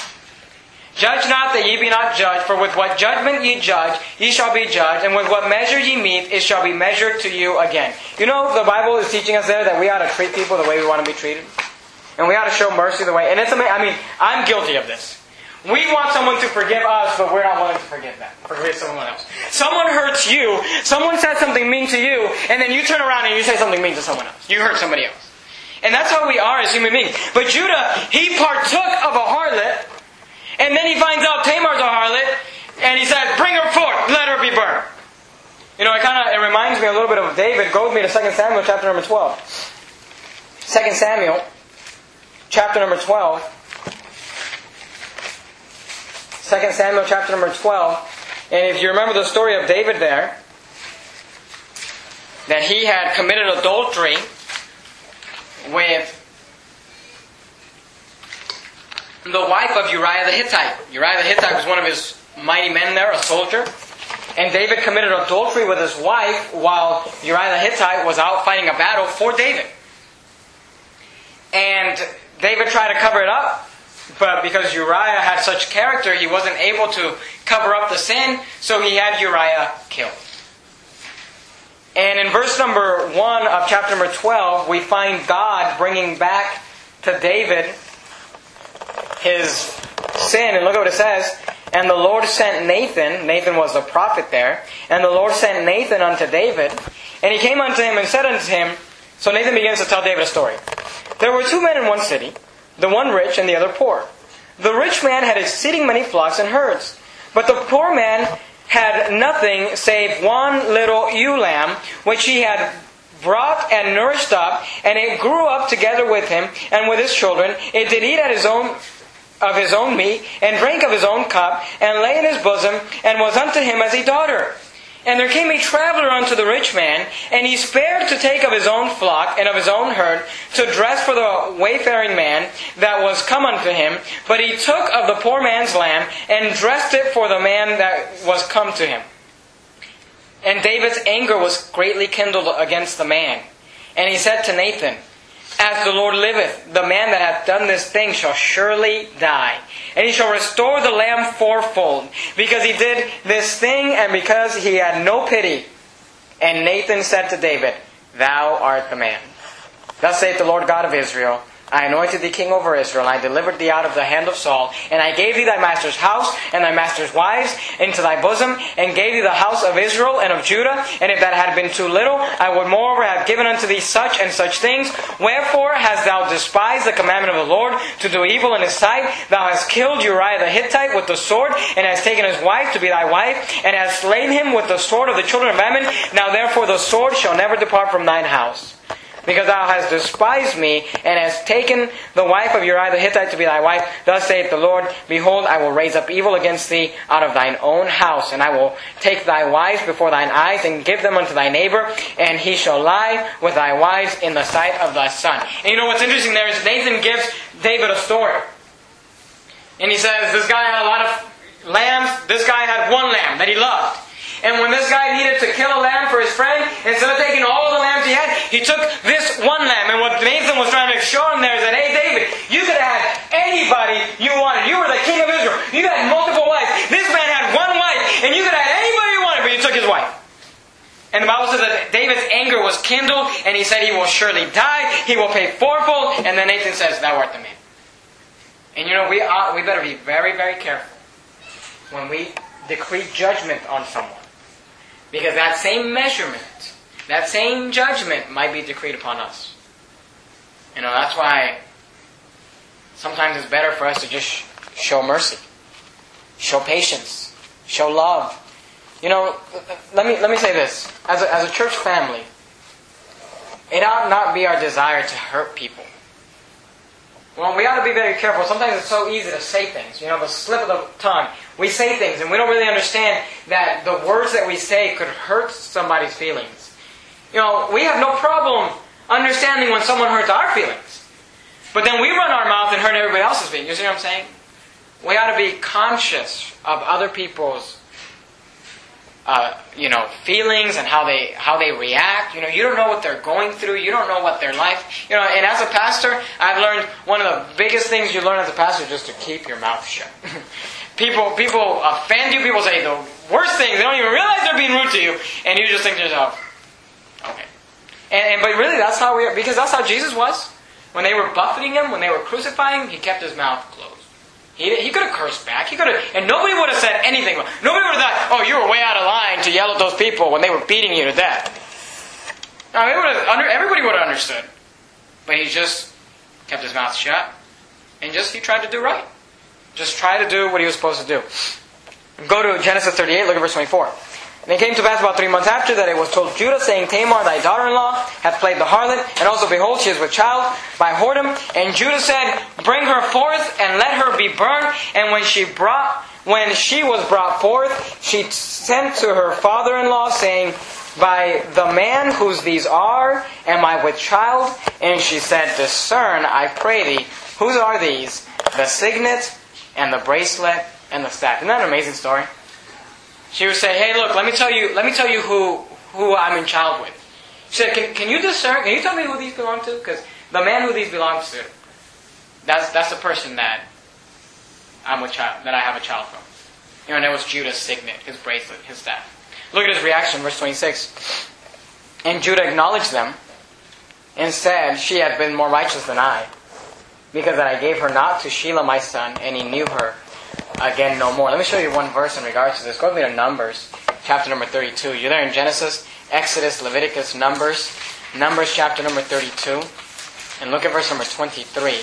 Judge not that ye be not judged, for with what judgment ye judge, ye shall be judged, and with what measure ye meet, it shall be measured to you again. You know, the Bible is teaching us there that we ought to treat people the way we want to be treated. And we ought to show mercy the way, and it's amazing. I mean, I'm guilty of this. We want someone to forgive us, but we're not willing to forgive them. Forgive someone else. Someone hurts you, someone says something mean to you, and then you turn around and you say something mean to someone else. You hurt somebody else. And that's how we are as human beings. But Judah, he partook of a harlot, and then he finds out Tamar's a harlot, and he says, Bring her forth, let her be burned. You know, it kind of it reminds me a little bit of David. Go with me to 2 Samuel chapter number 12. 2 Samuel chapter number 12. 2 Samuel chapter number 12. And if you remember the story of David there, that he had committed adultery with the wife of Uriah the Hittite. Uriah the Hittite was one of his mighty men there, a soldier. And David committed adultery with his wife while Uriah the Hittite was out fighting a battle for David. And David tried to cover it up, but because Uriah had such character, he wasn't able to cover up the sin, so he had Uriah killed. And in verse number 1 of chapter number 12, we find God bringing back to David his sin. And look at what it says. And the Lord sent Nathan, Nathan was the prophet there, and the Lord sent Nathan unto David, and he came unto him and said unto him, So Nathan begins to tell David a story. There were two men in one city, the one rich and the other poor. The rich man had exceeding many flocks and herds, but the poor man had nothing save one little ewe lamb, which he had brought and nourished up, and it grew up together with him and with his children. It did eat at his own of his own meat, and drank of his own cup, and lay in his bosom, and was unto him as a daughter. And there came a traveler unto the rich man, and he spared to take of his own flock and of his own herd to dress for the wayfaring man that was come unto him. But he took of the poor man's lamb and dressed it for the man that was come to him. And David's anger was greatly kindled against the man. And he said to Nathan, as the Lord liveth, the man that hath done this thing shall surely die. And he shall restore the lamb fourfold, because he did this thing and because he had no pity. And Nathan said to David, Thou art the man. Thus saith the Lord God of Israel, I anointed thee king over Israel, and I delivered thee out of the hand of Saul, and I gave thee thy master's house and thy master's wives into thy bosom, and gave thee the house of Israel and of Judah. And if that had been too little, I would moreover have given unto thee such and such things. Wherefore hast thou despised the commandment of the Lord to do evil in his sight? Thou hast killed Uriah the Hittite with the sword, and hast taken his wife to be thy wife, and hast slain him with the sword of the children of Ammon. Now therefore the sword shall never depart from thine house because thou hast despised me, and hast taken the wife of Uriah the Hittite to be thy wife. Thus saith the Lord, Behold, I will raise up evil against thee out of thine own house, and I will take thy wives before thine eyes, and give them unto thy neighbor, and he shall lie with thy wives in the sight of thy son. And you know what's interesting there is Nathan gives David a story. And he says, this guy had a lot of lambs. This guy had one lamb that he loved. And when this guy needed to kill a lamb for his friend, instead of taking all the lambs he had, he took this one lamb. And what Nathan was trying to show him there is that, hey, David, you could have had anybody you wanted. You were the king of Israel. You had multiple wives. This man had one wife, and you could have had anybody you wanted, but you took his wife. And the Bible says that David's anger was kindled, and he said he will surely die. He will pay fourfold. And then Nathan says, "Thou art the man." And you know we ought, we better be very very careful when we decree judgment on someone. Because that same measurement, that same judgment might be decreed upon us. You know, that's why sometimes it's better for us to just show mercy, show patience, show love. You know, let me, let me say this. As a, as a church family, it ought not be our desire to hurt people. Well, we ought to be very careful. Sometimes it's so easy to say things. You know, the slip of the tongue. We say things and we don't really understand that the words that we say could hurt somebody's feelings. You know, we have no problem understanding when someone hurts our feelings. But then we run our mouth and hurt everybody else's feelings. You see what I'm saying? We ought to be conscious of other people's uh, you know, feelings and how they how they react. You know, you don't know what they're going through. You don't know what their life. You know, and as a pastor, I've learned one of the biggest things you learn as a pastor is just to keep your mouth shut. [LAUGHS] people people offend you. People say the worst things. They don't even realize they're being rude to you, and you just think to yourself, okay. And, and but really, that's how we are because that's how Jesus was. When they were buffeting him, when they were crucifying him, he kept his mouth closed. He, he could have cursed back. He could have, and nobody would have said anything. Nobody would have thought, "Oh, you were way out of line to yell at those people when they were beating you to death." No, under, everybody would have understood. But he just kept his mouth shut, and just he tried to do right. Just try to do what he was supposed to do. Go to Genesis 38. Look at verse 24. And it came to pass about three months after that it was told Judah, saying, Tamar, thy daughter-in-law, hath played the harlot, and also, behold, she is with child by whoredom. And Judah said, Bring her forth, and let her be burned. And when she brought, when she was brought forth, she sent to her father-in-law, saying, By the man whose these are, am I with child? And she said, Discern, I pray thee, whose are these? The signet, and the bracelet, and the staff. Isn't that an amazing story? She would say, "Hey, look, let me tell you, let me tell you who who I'm in child with." She said, "Can, can you discern? Can you tell me who these belong to? Because the man who these belongs to, that's that's the person that I'm a child that I have a child from." You know, and it was Judah's signet, his bracelet, his staff. Look at his reaction, verse 26. And Judah acknowledged them and said, She hath been more righteous than I, because that I gave her not to Shelah my son, and he knew her again no more. Let me show you one verse in regards to this. Go with to Numbers, chapter number 32. You're there in Genesis, Exodus, Leviticus, Numbers. Numbers, chapter number 32. And look at verse number 23.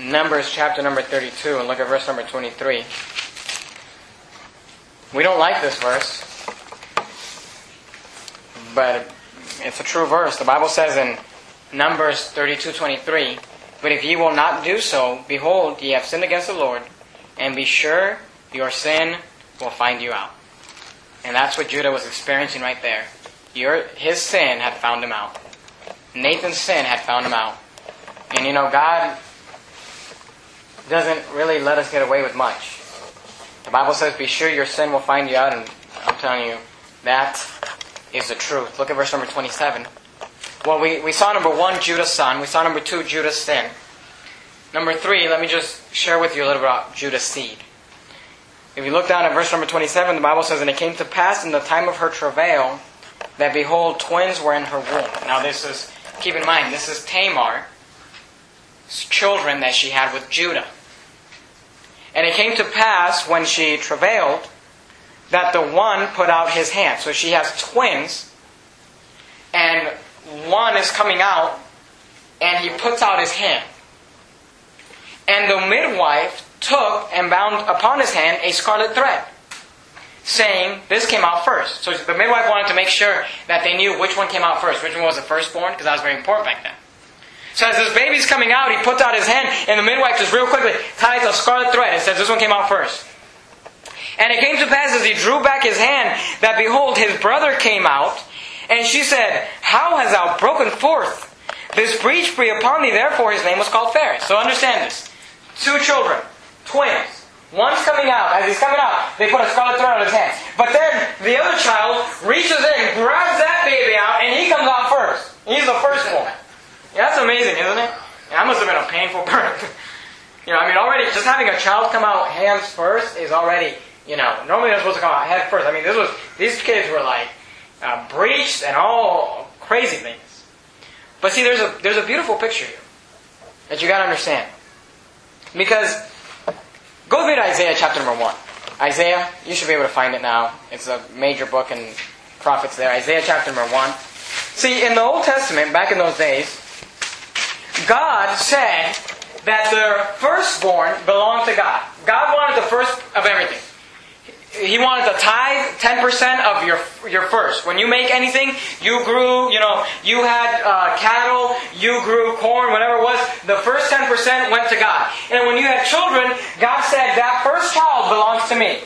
Numbers, chapter number 32, and look at verse number 23. We don't like this verse, but it's a true verse. The Bible says in Numbers 32 23, But if ye will not do so, behold, ye have sinned against the Lord and be sure your sin will find you out. And that's what Judah was experiencing right there. Your, his sin had found him out. Nathan's sin had found him out. And you know, God doesn't really let us get away with much. The Bible says, Be sure your sin will find you out, and I'm telling you, that is the truth. Look at verse number 27. Well, we, we saw number one, Judah's son. We saw number two, Judah's sin. Number three, let me just share with you a little bit about Judah's seed. If you look down at verse number 27, the Bible says, And it came to pass in the time of her travail that behold, twins were in her womb. Now, this is, keep in mind, this is Tamar's children that she had with Judah. And it came to pass when she travailed that the one put out his hand. So she has twins, and one is coming out, and he puts out his hand. And the midwife took and bound upon his hand a scarlet thread, saying, This came out first. So the midwife wanted to make sure that they knew which one came out first, which one was the firstborn, because that was very important back then. So as this baby's coming out, he puts out his hand, and the midwife just real quickly ties a scarlet thread and says, This one came out first. And it came to pass as he drew back his hand that behold, his brother came out, and she said, How hast thou broken forth? this breach be upon thee, therefore his name was called Phares. So understand this. Two children, twins. One's coming out. As he's coming out, they put a scarlet thread on his hand. But then the other child reaches in, grabs that baby out, and he comes out first. He's the firstborn. Yeah, that's amazing, isn't it? Yeah, that must have been a painful [LAUGHS] birth. you know, I mean, already just having a child come out hands first is already, you know, normally they're supposed to come out head first. I mean, this was these kids were like uh, breached and all crazy things. But see, there's a there's a beautiful picture here that you got to understand because go me to Isaiah chapter number one. Isaiah, you should be able to find it now. It's a major book in prophets there. Isaiah chapter number one. See, in the Old Testament, back in those days, God said that the firstborn belonged to God. God wanted the first of everything. He wanted the tithe, 10% of your, your first. When you make anything, you grew, you know, you had uh, cattle, you grew corn, whatever it was, the first 10% went to God. And when you had children, God said, that first child belongs to me.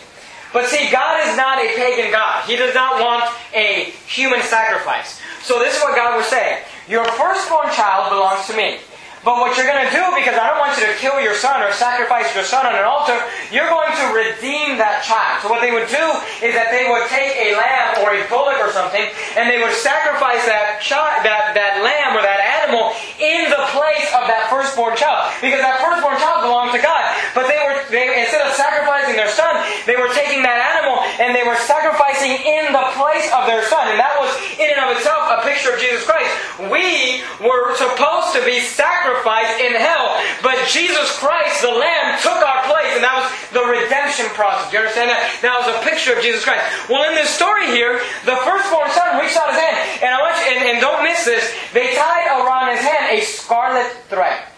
But see, God is not a pagan God. He does not want a human sacrifice. So this is what God was saying. Your firstborn child belongs to me. But what you're going to do, because I don't want you to kill your son or sacrifice your son on an altar, you're going to redeem that child. So what they would do is that they would take a lamb or a bullock or something, and they would sacrifice that child, that, that lamb or that animal in the place of that firstborn child. Because that firstborn child belonged to God. But they were, they, instead of sacrificing their son, they were taking that animal and they were sacrificing in the place of their son. And that was in and of itself a picture of Jesus Christ. We were supposed to be sacrificed in hell. But Jesus Christ, the Lamb, took our place, and that was the redemption process. Do you understand that? That was a picture of Jesus Christ. Well, in this story here, the firstborn son reached out his hand, and I want you, and, and don't miss this. They tied around his hand a scarlet thread.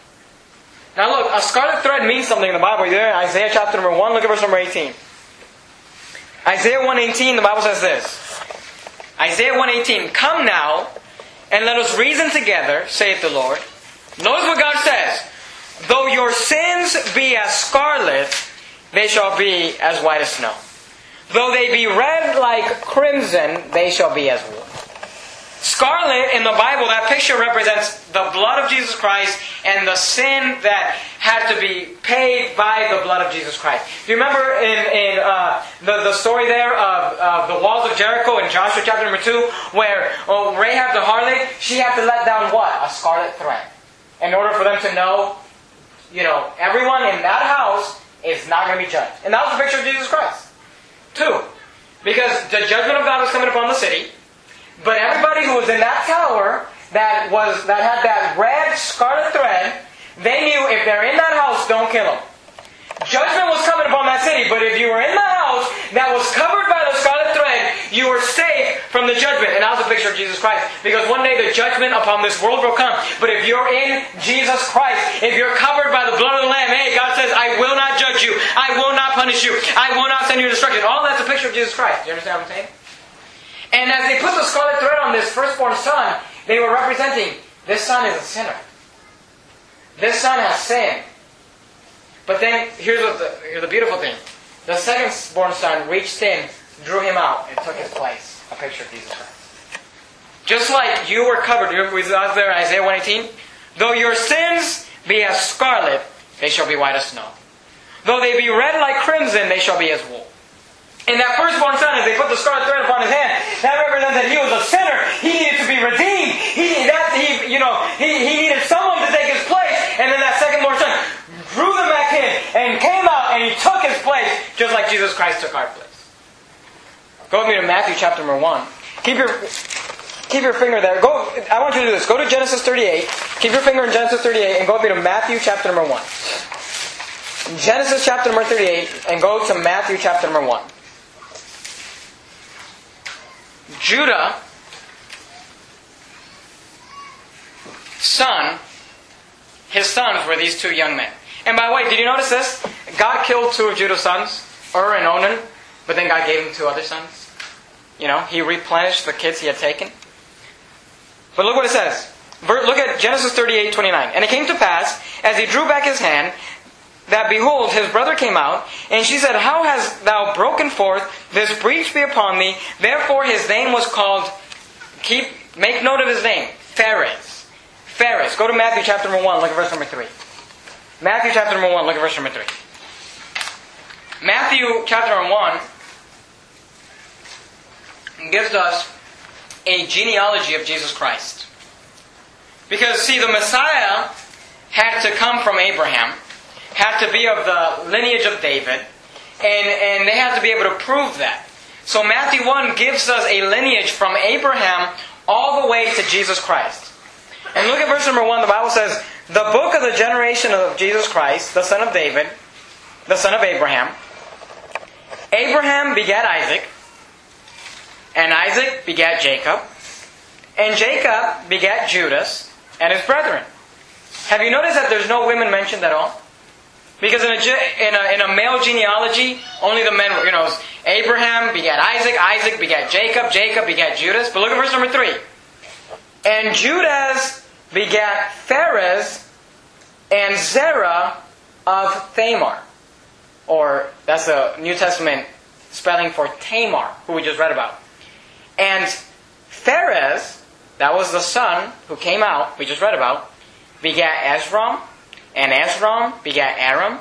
Now look, a scarlet thread means something in the Bible. You there? Isaiah chapter number 1, look at verse number 18. Isaiah 118, the Bible says this. Isaiah 118, Come now, and let us reason together, saith the Lord. Notice what God says. Though your sins be as scarlet, they shall be as white as snow. Though they be red like crimson, they shall be as wool. Scarlet in the Bible, that picture represents the blood of Jesus Christ and the sin that had to be paid by the blood of Jesus Christ. Do you remember in, in uh, the, the story there of, of the walls of Jericho in Joshua chapter number 2, where oh, Rahab the harlot, she had to let down what? A scarlet thread in order for them to know, you know, everyone in that house is not going to be judged. And that was the picture of Jesus Christ. Two, because the judgment of God was coming upon the city, but everybody who was in that tower that was that had that red scarlet thread, they knew if they're in that house, don't kill them. Judgment was coming upon that city, but if you were in the house that was covered by the scarlet thread, you were safe from the judgment. And that was a picture of Jesus Christ. Because one day the judgment upon this world will come. But if you're in Jesus Christ, if you're covered by the blood of the Lamb, hey, God says, I will not judge you. I will not punish you. I will not send you destruction. All that's a picture of Jesus Christ. Do you understand what I'm saying? And as they put the scarlet thread on this firstborn son, they were representing this son is a sinner. This son has sinned. But then, here's, the, here's the beautiful thing. The second born son reached in, drew him out, and took his place. A picture of Jesus Christ. Just like you were covered, us there Isaiah 118? Though your sins be as scarlet, they shall be white as snow. Though they be red like crimson, they shall be as wool. And that firstborn son, as they put the scarlet thread upon his hand, that represents that he was a sinner. He needed to be redeemed. He that he you know he, he needed someone to take his place. And then that second born son drew them back in and came out and he took his place, just like Jesus Christ took our place. Go with me to Matthew chapter number one. Keep your keep your finger there. Go. I want you to do this. Go to Genesis 38. Keep your finger in Genesis 38 and go with me to Matthew chapter number one. Genesis chapter number 38 and go to Matthew chapter number 1. Judah, son, his sons were these two young men. And by the way, did you notice this? God killed two of Judah's sons, Ur and Onan, but then God gave him two other sons. You know, he replenished the kids he had taken. But look what it says. Look at Genesis 38, 29. And it came to pass, as he drew back his hand, that behold, his brother came out, and she said, How hast thou broken forth? This breach be upon thee. Therefore his name was called, keep, make note of his name, Phares. Phares. Go to Matthew chapter number 1, look at verse number 3. Matthew chapter number 1, look at verse number 3. Matthew chapter number 1 gives us a genealogy of Jesus Christ. Because, see, the Messiah had to come from Abraham, had to be of the lineage of David, and, and they have to be able to prove that. So Matthew 1 gives us a lineage from Abraham all the way to Jesus Christ. And look at verse number 1. The Bible says, The book of the generation of Jesus Christ, the son of David, the son of Abraham. Abraham begat Isaac, and Isaac begat Jacob, and Jacob begat Judas and his brethren. Have you noticed that there's no women mentioned at all? Because in a, in a, in a male genealogy, only the men were, you know, Abraham begat Isaac, Isaac begat Jacob, Jacob begat Judas. But look at verse number 3. And Judas begat Phares and Zerah of Tamar. Or that's the New Testament spelling for Tamar, who we just read about. And Phares, that was the son who came out, we just read about, begat Esrom, and Esrom begat Aram,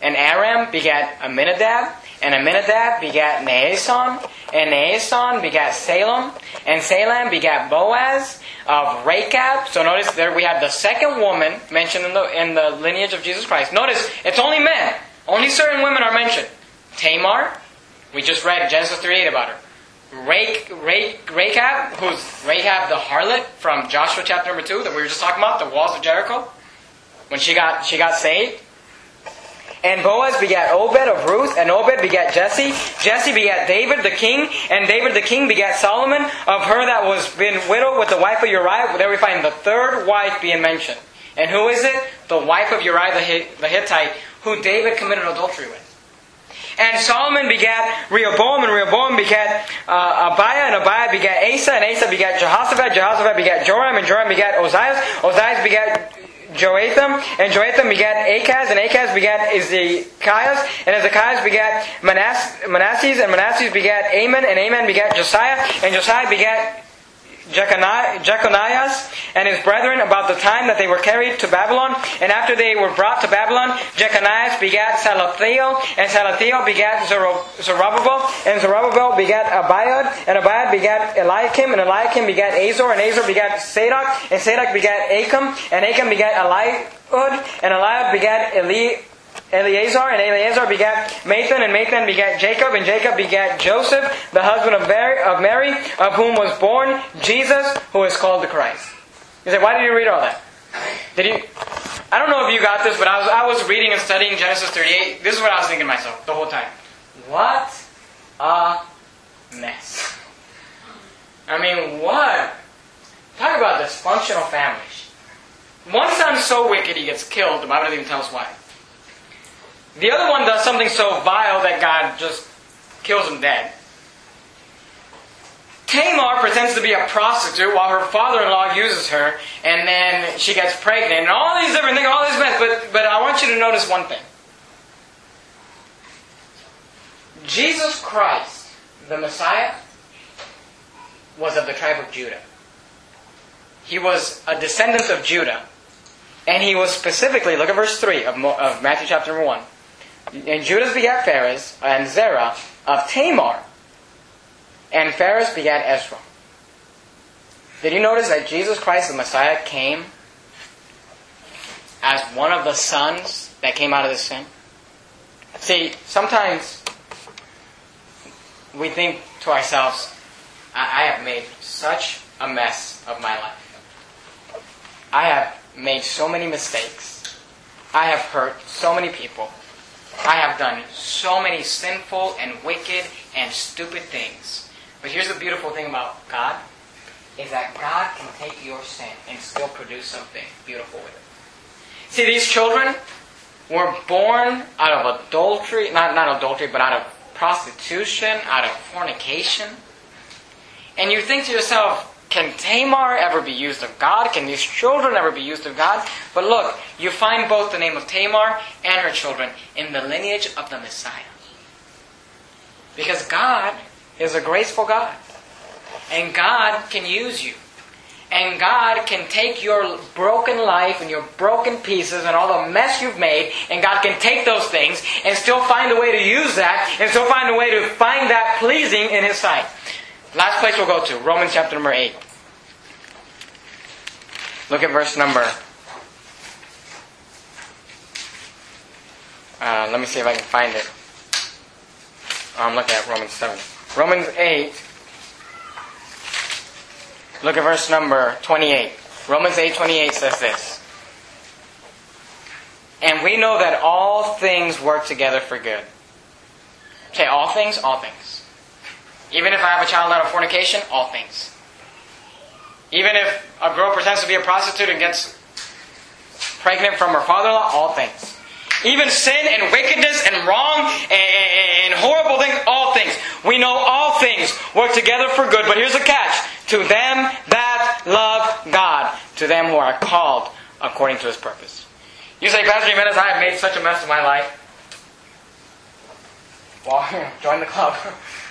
and Aram begat Aminadab, and Aminadab begat Naasson, and Naasson begat Salem, and Salem begat Boaz of Rachab. So notice there we have the second woman mentioned in the, in the lineage of Jesus Christ. Notice it's only men. Only certain women are mentioned. Tamar, we just read Genesis 3 8 about her. Rachab, who's Rahab the harlot from Joshua chapter number 2 that we were just talking about, the walls of Jericho, when she got, she got saved. And Boaz begat Obed of Ruth, and Obed begat Jesse. Jesse begat David the king, and David the king begat Solomon of her that was been widowed with the wife of Uriah. There we find the third wife being mentioned. And who is it? The wife of Uriah the Hittite, who David committed adultery with. And Solomon begat Rehoboam, and Rehoboam begat uh, Abiah, and Abiah begat Asa, and Asa begat Jehoshaphat, Jehoshaphat begat Joram, and Joram begat Ozias, Ozias begat Joatham, and Joatham begat Achaz, and Achaz begat Ezekias, and Ezekias begat Manass- Manasses, and Manasses begat Amon, and Amon begat Josiah, and Josiah begat Jeconias and his brethren about the time that they were carried to Babylon. And after they were brought to Babylon, Jeconias begat Salathiel, and Salathiel begat Zerubbabel, and Zerubbabel begat Abiud, and Abiud begat Eliakim, and Eliakim begat Azor, and Azor begat Sadoc, and Sadoc begat Achim, and Achim begat Eliud, and Eliud begat Eli. Eleazar, and Eleazar begat Matthan, and Matthan begat Jacob, and Jacob begat Joseph, the husband of Mary, of whom was born Jesus, who is called the Christ. You say, why did you read all that? Did you? I don't know if you got this, but I was, I was reading and studying Genesis 38. This is what I was thinking to myself the whole time. What a mess. I mean, what? Talk about dysfunctional families. One son's so wicked he gets killed. The Bible doesn't even tell us why. The other one does something so vile that God just kills him dead. Tamar pretends to be a prostitute while her father-in-law uses her, and then she gets pregnant, and all these different things, all these mess. But, but I want you to notice one thing. Jesus Christ, the Messiah, was of the tribe of Judah. He was a descendant of Judah. And he was specifically, look at verse 3 of, Matthew chapter number 1. And Judas begat Phares and Zerah of Tamar. And Phares begat Esrom. Did you notice that Jesus Christ, the Messiah, came as one of the sons that came out of the sin? See, sometimes we think to ourselves, I have made such a mess of my life. I have made so many mistakes. I have hurt so many people. I have done so many sinful and wicked and stupid things. But here's the beautiful thing about God is that God can take your sin and still produce something beautiful with it. See, these children were born out of adultery, not, not adultery, but out of prostitution, out of fornication. And you think to yourself, can Tamar ever be used of God? Can these children ever be used of God? But look, you find both the name of Tamar and her children in the lineage of the Messiah. Because God is a graceful God. And God can use you. And God can take your broken life and your broken pieces and all the mess you've made, and God can take those things and still find a way to use that and still find a way to find that pleasing in His sight. Last place we'll go to Romans chapter number 8. Look at verse number. Uh, let me see if I can find it. I'm looking at Romans 7. Romans 8. Look at verse number 28. Romans 8:28 says this. And we know that all things work together for good. Okay, all things, all things. Even if I have a child out of fornication, all things. Even if a girl pretends to be a prostitute and gets pregnant from her father-in-law, all things. Even sin and wickedness and wrong and, and horrible things, all things. We know all things work together for good, but here's the catch. To them that love God, to them who are called according to his purpose. You say, Pastor Jimenez, I have made such a mess of my life. Well, [LAUGHS] join the club. [LAUGHS]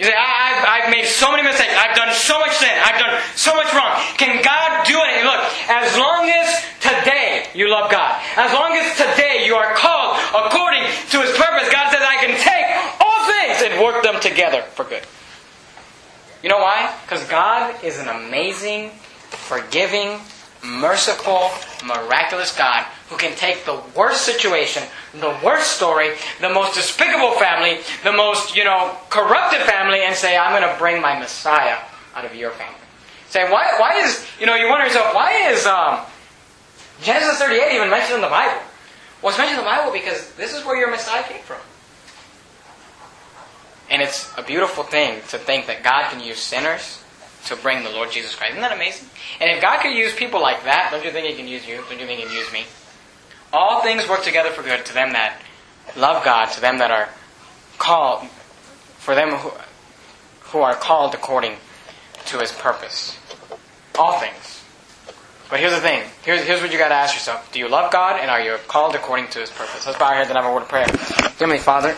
You say, I, have I've made so many mistakes. I've done so much sin. I've done so much wrong. Can God do it? Look, as long as today you love God, as long as today you are called according to His purpose, God says, I can take all things and work them together for good. You know why? Because God is an amazing, forgiving, merciful, miraculous God who can take the worst situation, the worst story, the most despicable family, the most, you know, corrupted family, and say, I'm going to bring my Messiah out of your family. Say, why, why is, you know, you wonder yourself, why is um, Genesis 38 even mentioned in the Bible? Well, it's mentioned in the Bible because this is where your Messiah came from. And it's a beautiful thing to think that God can use sinners to bring the Lord Jesus Christ. Isn't that amazing? And if God could use people like that, don't you think He can use you? Don't you think He can use me? All things work together for good to them that love God, to them that are called, for them who, who are called according to His purpose. All things. But here's the thing. Here's, here's what you got to ask yourself. Do you love God and are you called according to His purpose? Let's bow our heads and have a word of prayer. Heavenly Father,